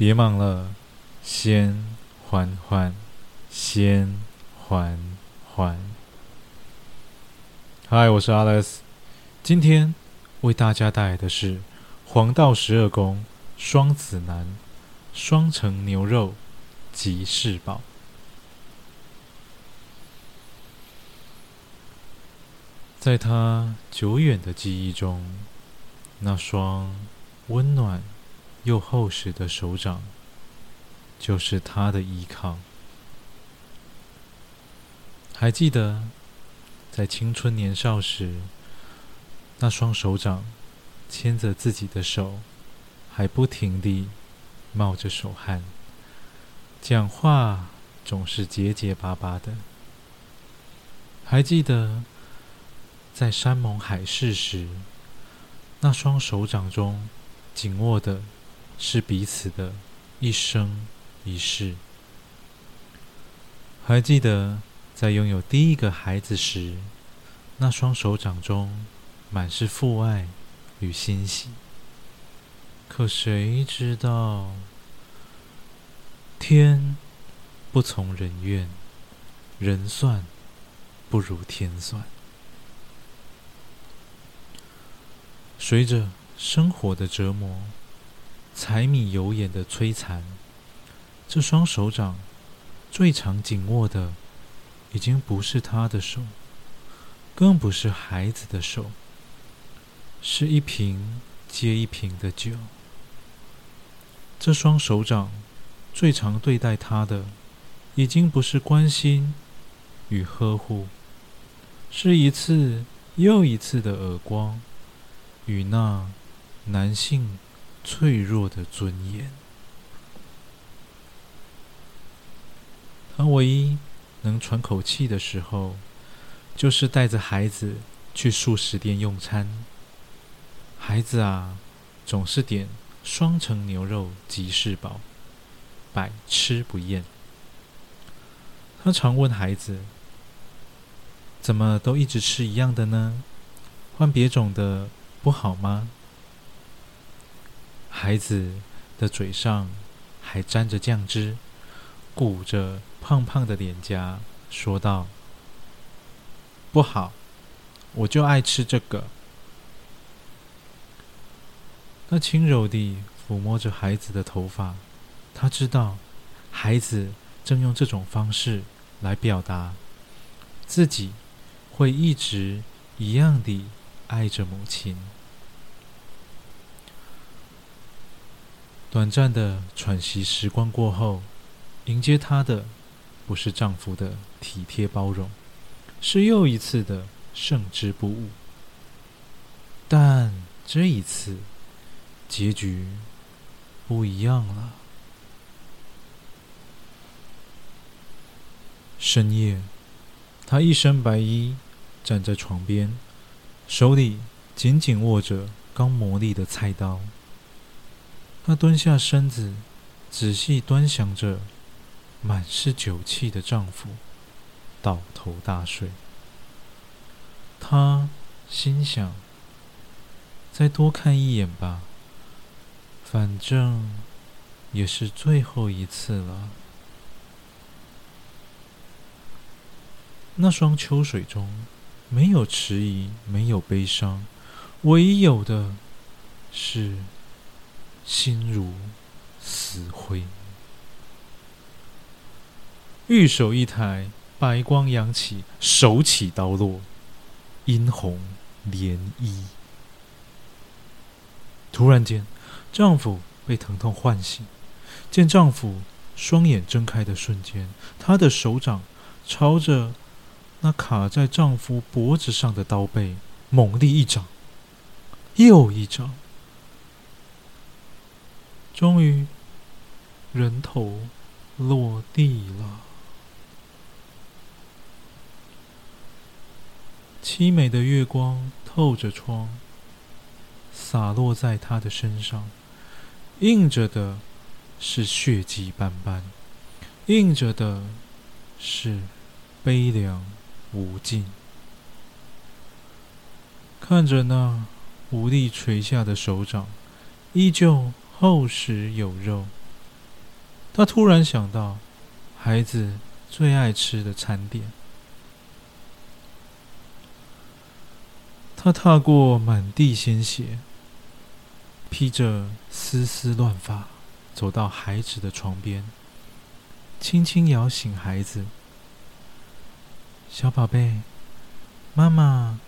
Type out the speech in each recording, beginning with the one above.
别忙了，先缓缓，先缓缓。嗨，我是 Alex，今天为大家带来的是黄道十二宫双子男双层牛肉吉士宝。在他久远的记忆中，那双温暖又厚实的手掌，就是他的依靠。还记得在青春年少时，那双手掌牵着自己的手，还不停地冒着手汗，讲话总是结结巴巴的。还记得在山盟海誓时，那双手掌中紧握的是彼此的一生一世。还记得在拥有第一个孩子时，那双手掌中满是父爱与欣喜。可谁知道，天不从人愿，人算不如天算。随着生活的折磨，柴米油盐的摧残，这双手掌最常紧握的，已经不是他的手，更不是孩子的手，是一瓶接一瓶的酒。这双手掌最常对待他的，已经不是关心与呵护，是一次又一次的耳光。与那男性脆弱的尊严，他唯一能喘口气的时候，就是带着孩子去素食店用餐。孩子啊，总是点双层牛肉吉事宝，百吃不厌。他常问孩子：“怎么都一直吃一样的呢？换别种的。”不好吗？孩子的嘴上还沾着酱汁，鼓着胖胖的脸颊，说道：“不好，我就爱吃这个。”他轻柔地抚摸着孩子的头发，他知道，孩子正用这种方式来表达自己会一直一样的。爱着母亲。短暂的喘息时光过后，迎接她的不是丈夫的体贴包容，是又一次的胜之不武。但这一次，结局不一样了。深夜，她一身白衣站在床边。手里紧紧握着刚磨砺的菜刀，她蹲下身子，仔细端详着满是酒气的丈夫，倒头大睡。她心想：再多看一眼吧，反正也是最后一次了。那双秋水中。没有迟疑，没有悲伤，唯一有的是心如死灰。玉手一抬，白光扬起，手起刀落，殷红涟漪。突然间，丈夫被疼痛唤醒，见丈夫双眼睁开的瞬间，她的手掌朝着。那卡在丈夫脖子上的刀背，猛力一掌，又一掌，终于人头落地了。凄美的月光透着窗，洒落在他的身上，映着的是血迹斑斑，映着的是悲凉。无尽，看着那无力垂下的手掌，依旧厚实有肉，他突然想到孩子最爱吃的餐点。他踏过满地鲜血，披着丝丝乱发，走到孩子的床边，轻轻摇醒孩子：“小宝贝，妈妈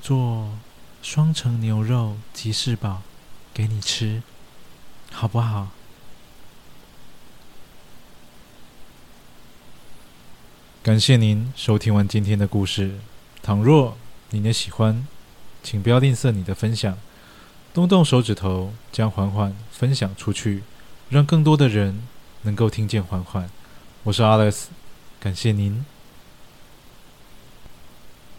做双层牛肉吉士堡给你吃，好不好？”感谢您收听完今天的故事。倘若您也喜欢，请不要吝啬你的分享，动动手指头，将缓缓分享出去，让更多的人能够听见缓缓。我是 Alex，感谢您。